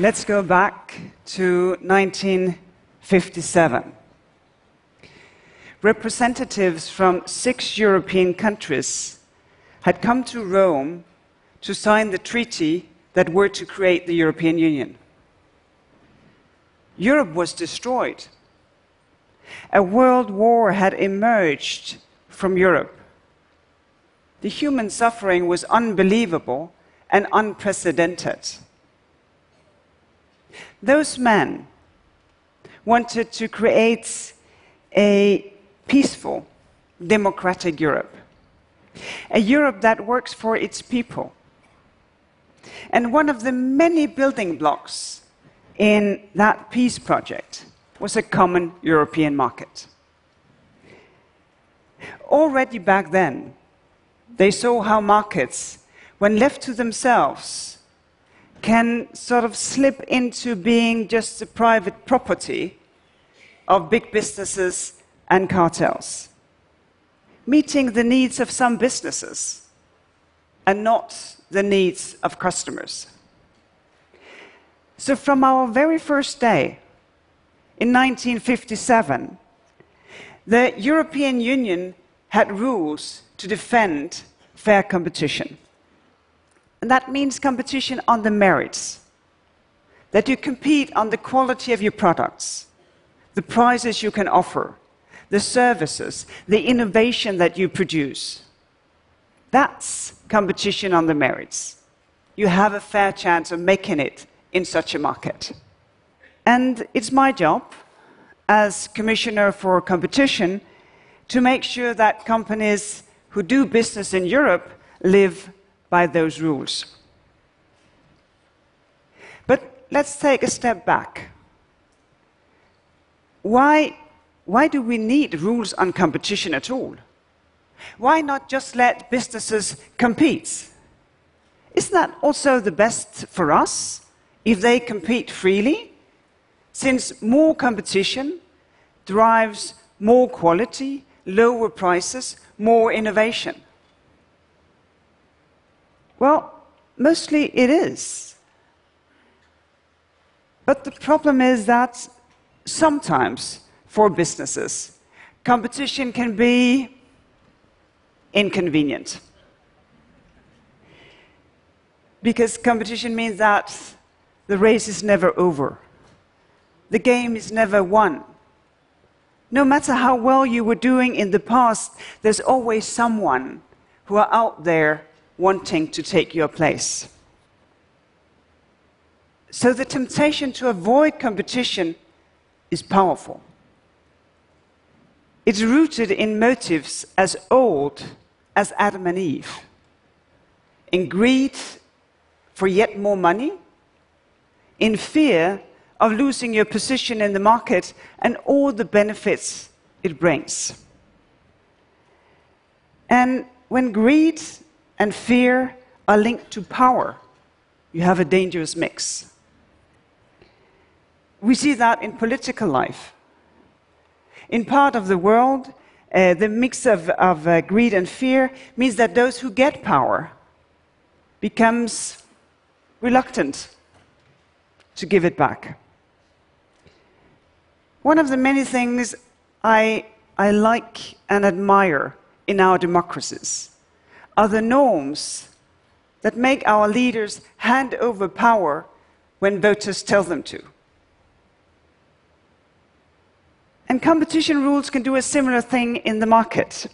Let's go back to 1957. Representatives from six European countries had come to Rome to sign the treaty that were to create the European Union. Europe was destroyed. A world war had emerged from Europe. The human suffering was unbelievable and unprecedented. Those men wanted to create a peaceful, democratic Europe, a Europe that works for its people. And one of the many building blocks in that peace project was a common European market. Already back then, they saw how markets, when left to themselves, can sort of slip into being just the private property of big businesses and cartels, meeting the needs of some businesses and not the needs of customers. So, from our very first day in 1957, the European Union had rules to defend fair competition. And that means competition on the merits. That you compete on the quality of your products, the prices you can offer, the services, the innovation that you produce. That's competition on the merits. You have a fair chance of making it in such a market. And it's my job as Commissioner for Competition to make sure that companies who do business in Europe live by those rules. But let's take a step back. Why, why do we need rules on competition at all? Why not just let businesses compete? Isn't that also the best for us if they compete freely? Since more competition drives more quality, lower prices, more innovation. Well, mostly it is. But the problem is that sometimes for businesses, competition can be inconvenient. Because competition means that the race is never over, the game is never won. No matter how well you were doing in the past, there's always someone who are out there wanting to take your place. So the temptation to avoid competition is powerful. It's rooted in motives as old as Adam and Eve in greed for yet more money, in fear of losing your position in the market and all the benefits it brings. And when greed and fear are linked to power, you have a dangerous mix. We see that in political life. In part of the world, uh, the mix of, of uh, greed and fear means that those who get power becomes reluctant to give it back. One of the many things I, I like and admire in our democracies are the norms that make our leaders hand over power when voters tell them to. And competition rules can do a similar thing in the market,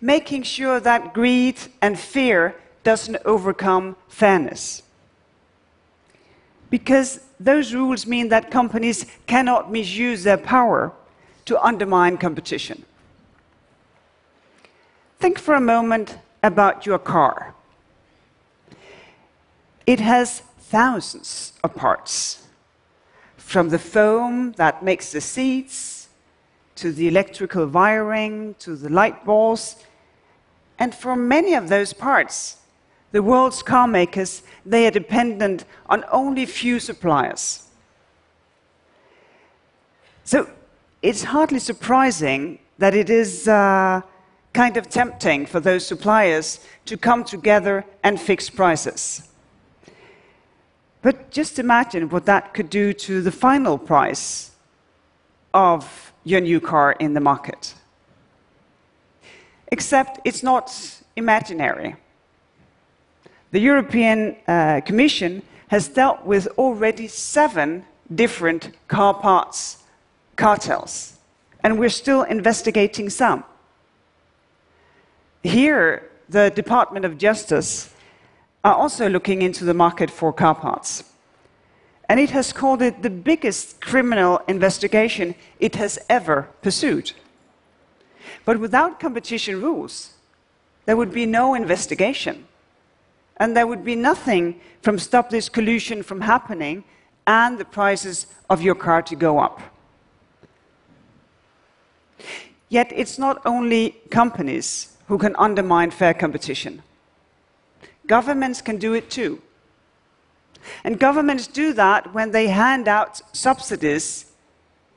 making sure that greed and fear doesn't overcome fairness. Because those rules mean that companies cannot misuse their power to undermine competition. Think for a moment about your car. It has thousands of parts from the foam that makes the seats, to the electrical wiring, to the light bulbs. And for many of those parts, the world's car makers, they are dependent on only few suppliers. So it's hardly surprising that it is uh, kind of tempting for those suppliers to come together and fix prices. But just imagine what that could do to the final price of your new car in the market. Except it's not imaginary. The European uh, Commission has dealt with already seven different car parts cartels, and we're still investigating some. Here, the Department of Justice are also looking into the market for car parts. And it has called it the biggest criminal investigation it has ever pursued. But without competition rules, there would be no investigation. And there would be nothing from stop this collusion from happening and the prices of your car to go up. Yet it's not only companies who can undermine fair competition. Governments can do it too. And governments do that when they hand out subsidies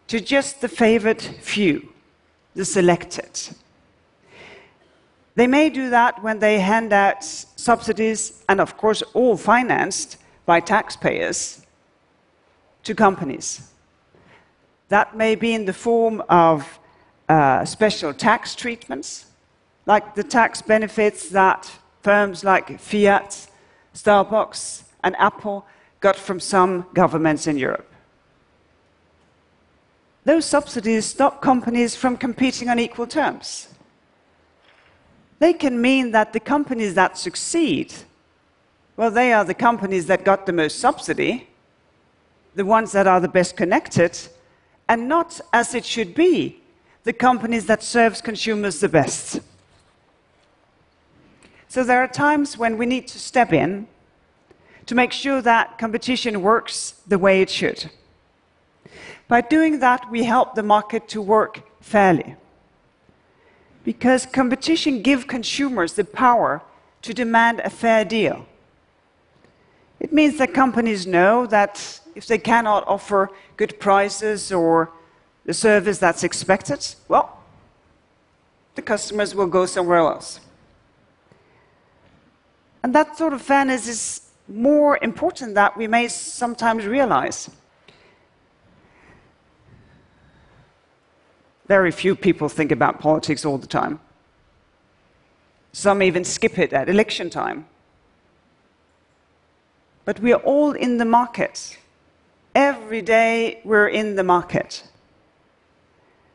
to just the favored few, the selected. They may do that when they hand out subsidies, and of course, all financed by taxpayers, to companies. That may be in the form of uh, special tax treatments, like the tax benefits that firms like Fiat, Starbucks, and Apple got from some governments in Europe. Those subsidies stop companies from competing on equal terms. They can mean that the companies that succeed, well, they are the companies that got the most subsidy, the ones that are the best connected, and not, as it should be, the companies that serves consumers the best. So there are times when we need to step in to make sure that competition works the way it should. By doing that, we help the market to work fairly. Because competition gives consumers the power to demand a fair deal. It means that companies know that if they cannot offer good prices or the service that's expected, well, the customers will go somewhere else. And that sort of fairness is more important than we may sometimes realize. Very few people think about politics all the time. Some even skip it at election time. But we are all in the market. Every day we're in the market.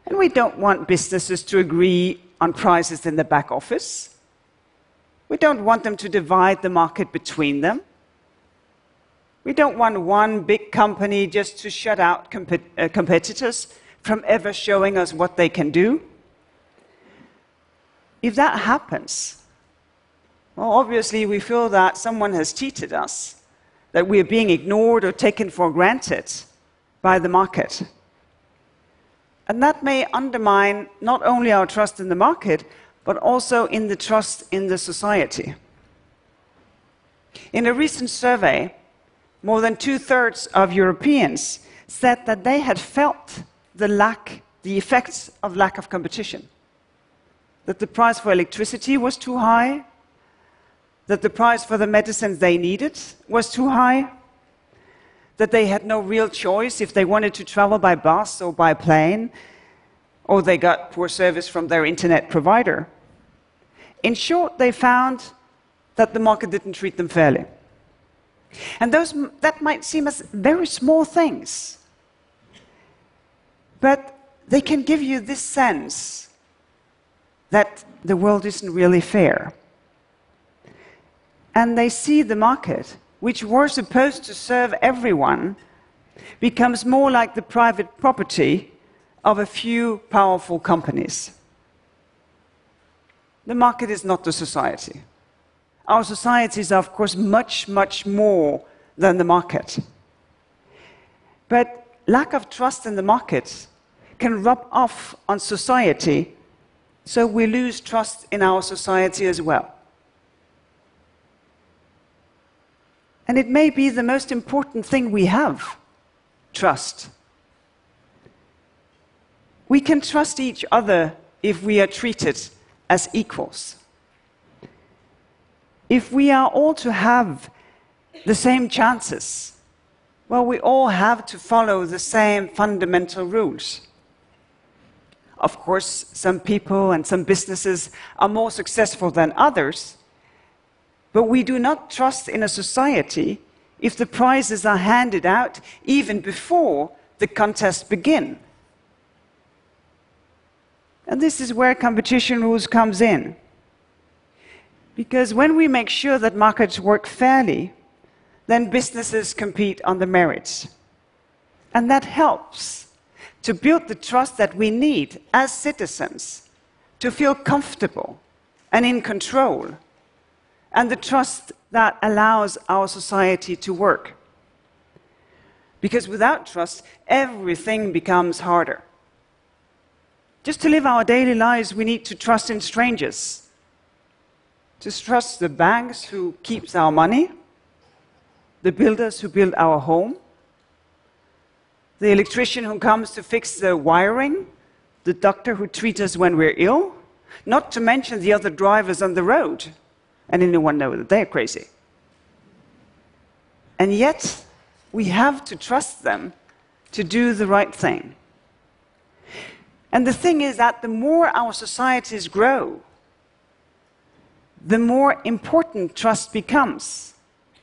And we don't want businesses to agree on prices in the back office. We don't want them to divide the market between them. We don't want one big company just to shut out uh, competitors from ever showing us what they can do. If that happens, well, obviously we feel that someone has cheated us, that we are being ignored or taken for granted by the market. And that may undermine not only our trust in the market, but also in the trust in the society. In a recent survey, more than two thirds of Europeans said that they had felt the lack, the effects of lack of competition. That the price for electricity was too high, that the price for the medicines they needed was too high, that they had no real choice if they wanted to travel by bus or by plane, or they got poor service from their internet provider. In short, they found that the market didn't treat them fairly. And those, that might seem as very small things, but they can give you this sense that the world isn't really fair. And they see the market, which was supposed to serve everyone, becomes more like the private property of a few powerful companies. The market is not the society. Our societies are, of course, much, much more than the market. But lack of trust in the market can rub off on society, so we lose trust in our society as well. And it may be the most important thing we have trust. We can trust each other if we are treated as equals. If we are all to have the same chances Well, we all have to follow the same fundamental rules. Of course, some people and some businesses are more successful than others, but we do not trust in a society if the prizes are handed out even before the contest begin. And this is where competition rules comes in. Because when we make sure that markets work fairly, then businesses compete on the merits. And that helps to build the trust that we need as citizens to feel comfortable and in control, and the trust that allows our society to work. Because without trust, everything becomes harder. Just to live our daily lives, we need to trust in strangers. To trust the banks who keeps our money, the builders who build our home, the electrician who comes to fix the wiring, the doctor who treats us when we're ill, not to mention the other drivers on the road. And anyone know that they're crazy. And yet, we have to trust them to do the right thing. And the thing is that the more our societies grow, the more important trust becomes,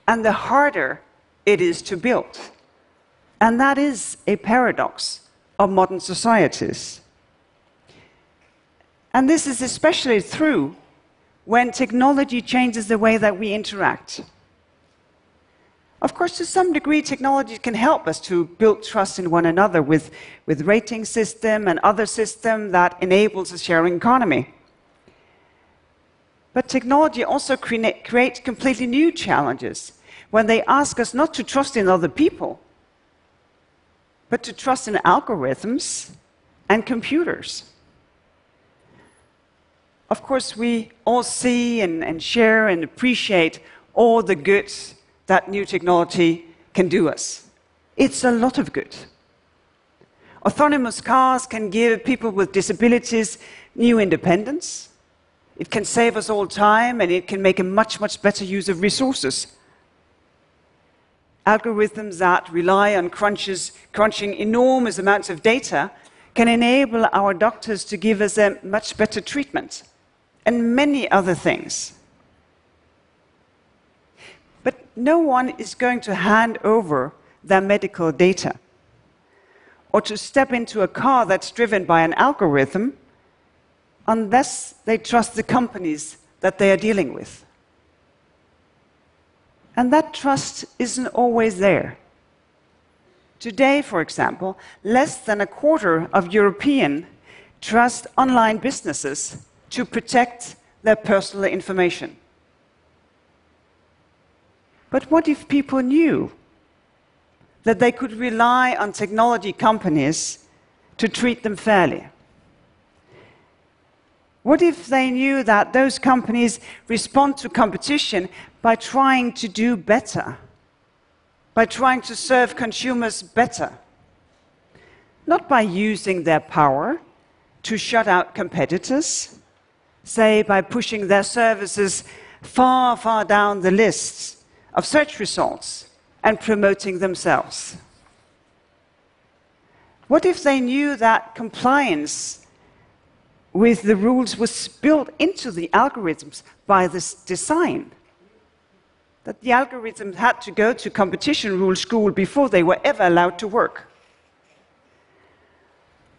and the harder it is to build. And that is a paradox of modern societies. And this is especially true when technology changes the way that we interact. Of course, to some degree, technology can help us to build trust in one another with, with rating system and other system that enables a sharing economy. But technology also creates completely new challenges when they ask us not to trust in other people, but to trust in algorithms and computers. Of course, we all see and, and share and appreciate all the good that new technology can do us. It's a lot of good. Autonomous cars can give people with disabilities new independence. It can save us all time and it can make a much, much better use of resources algorithms that rely on crunches, crunching enormous amounts of data can enable our doctors to give us a much better treatment and many other things. No one is going to hand over their medical data or to step into a car that's driven by an algorithm unless they trust the companies that they are dealing with. And that trust isn't always there. Today, for example, less than a quarter of Europeans trust online businesses to protect their personal information. But what if people knew that they could rely on technology companies to treat them fairly? What if they knew that those companies respond to competition by trying to do better, by trying to serve consumers better, not by using their power to shut out competitors, say by pushing their services far, far down the lists of search results and promoting themselves? What if they knew that compliance with the rules was built into the algorithms by this design? that the algorithms had to go to competition rule school before they were ever allowed to work.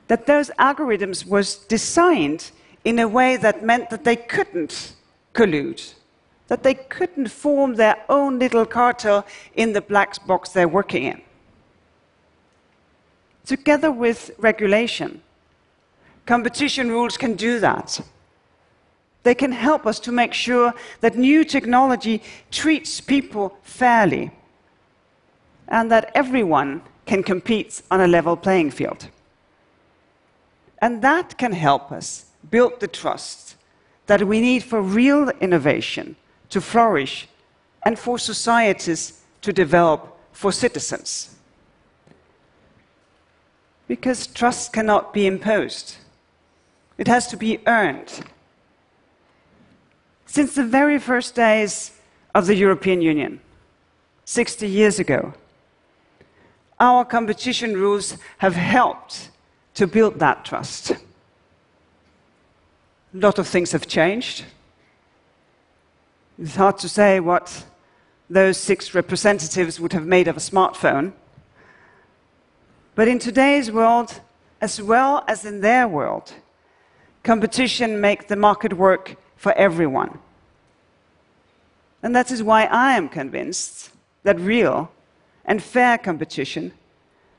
That those algorithms was designed in a way that meant that they couldn't collude, that they couldn't form their own little cartel in the black box they're working in. Together with regulation, competition rules can do that. They can help us to make sure that new technology treats people fairly and that everyone can compete on a level playing field. And that can help us build the trust that we need for real innovation to flourish and for societies to develop for citizens. Because trust cannot be imposed, it has to be earned since the very first days of the European Union, 60 years ago, our competition rules have helped to build that trust. A lot of things have changed. It's hard to say what those six representatives would have made of a smartphone. But in today's world, as well as in their world, competition makes the market work for everyone. And that is why I am convinced that real and fair competition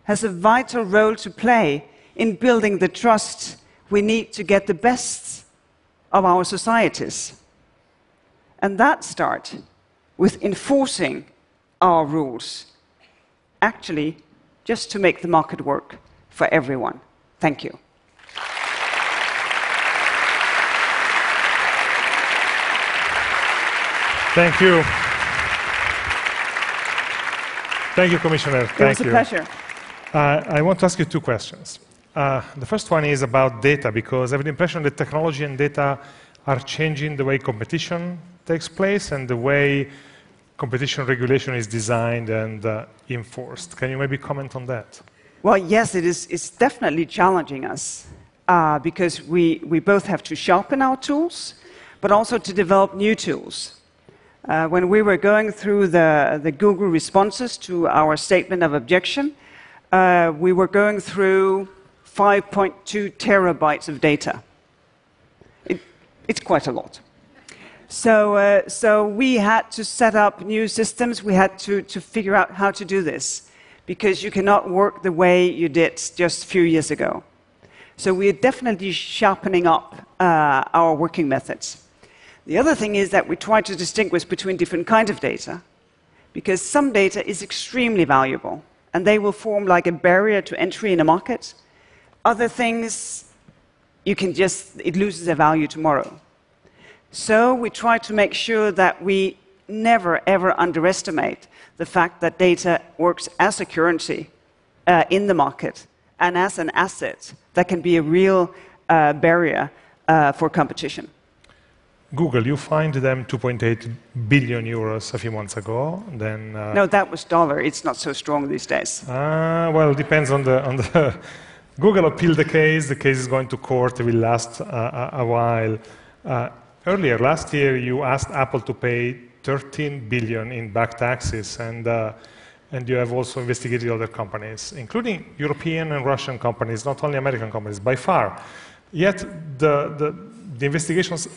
has a vital role to play in building the trust we need to get the best of our societies. And that starts with enforcing our rules, actually, just to make the market work for everyone. Thank you. Thank you. Thank you, Commissioner. Thank it was a you. pleasure. Uh, I want to ask you two questions. Uh, the first one is about data, because I have the impression that technology and data are changing the way competition takes place and the way competition regulation is designed and uh, enforced. Can you maybe comment on that? Well, yes, it is, it's definitely challenging us uh, because we, we both have to sharpen our tools, but also to develop new tools. Uh, when we were going through the, the Google responses to our statement of objection, uh, we were going through 5.2 terabytes of data. It, it's quite a lot. So, uh, so we had to set up new systems. We had to, to figure out how to do this because you cannot work the way you did just a few years ago. So we are definitely sharpening up uh, our working methods. The other thing is that we try to distinguish between different kinds of data, because some data is extremely valuable, and they will form like a barrier to entry in a market. Other things, you can just, it loses their value tomorrow. So we try to make sure that we never, ever underestimate the fact that data works as a currency uh, in the market and as an asset that can be a real uh, barrier uh, for competition. Google, you fined them 2.8 billion euros a few months ago. Then uh, no, that was dollar. It's not so strong these days. Uh, well, it depends on the on the. Google appealed the case. The case is going to court. It will last uh, a, while. Earlier last year, you asked Apple to pay 13 billion in back taxes, and uh, and you have also investigated other companies, including European and Russian companies, not only American companies, by far. Yet the, the, the investigations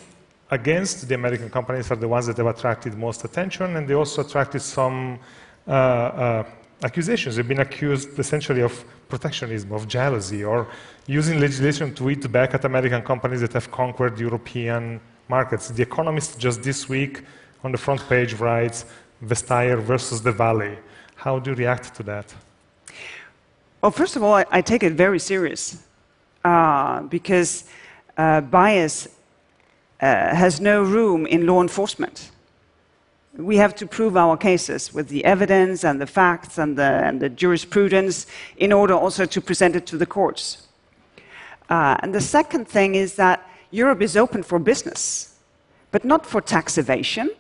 against the American companies are the ones that have attracted most attention, and they also attracted some uh, uh, accusations. They've been accused essentially of protectionism, of jealousy, or using legislation to eat back at American companies that have conquered European markets. The Economist just this week on the front page writes Vestager versus the Valley. How do you react to that? Well, first of all, I, I take it very serious uh, because uh, bias uh, has no room in law enforcement. We have to prove our cases with the evidence and the facts and the, and the jurisprudence in order also to present it to the courts. Uh, and the second thing is that Europe is open for business, but not for tax evasion.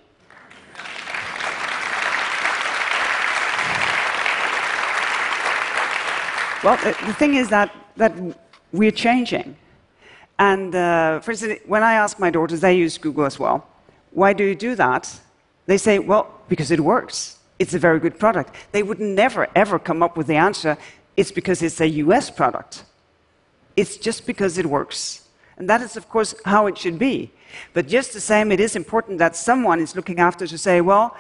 Well, the, thing is that, that we're changing. And uh, for instance, when I ask my daughters, they use Google as well. Why do you do that? They say, well, because it works. It's a very good product. They would never, ever come up with the answer, it's because it's a US product. It's just because it works. And that is, of course, how it should be. But just the same, it is important that someone is looking after to say, well,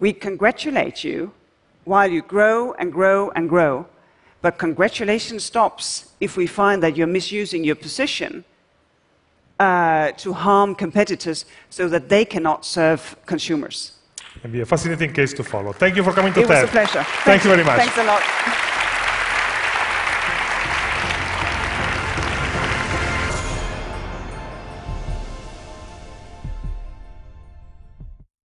we congratulate you while you grow and grow and grow. But congratulations stops if we find that you're misusing your position uh, to harm competitors so that they cannot serve consumers. It'll be a fascinating case to follow. Thank you for coming to TED. It was a pleasure. Thank you very much. Thanks a lot.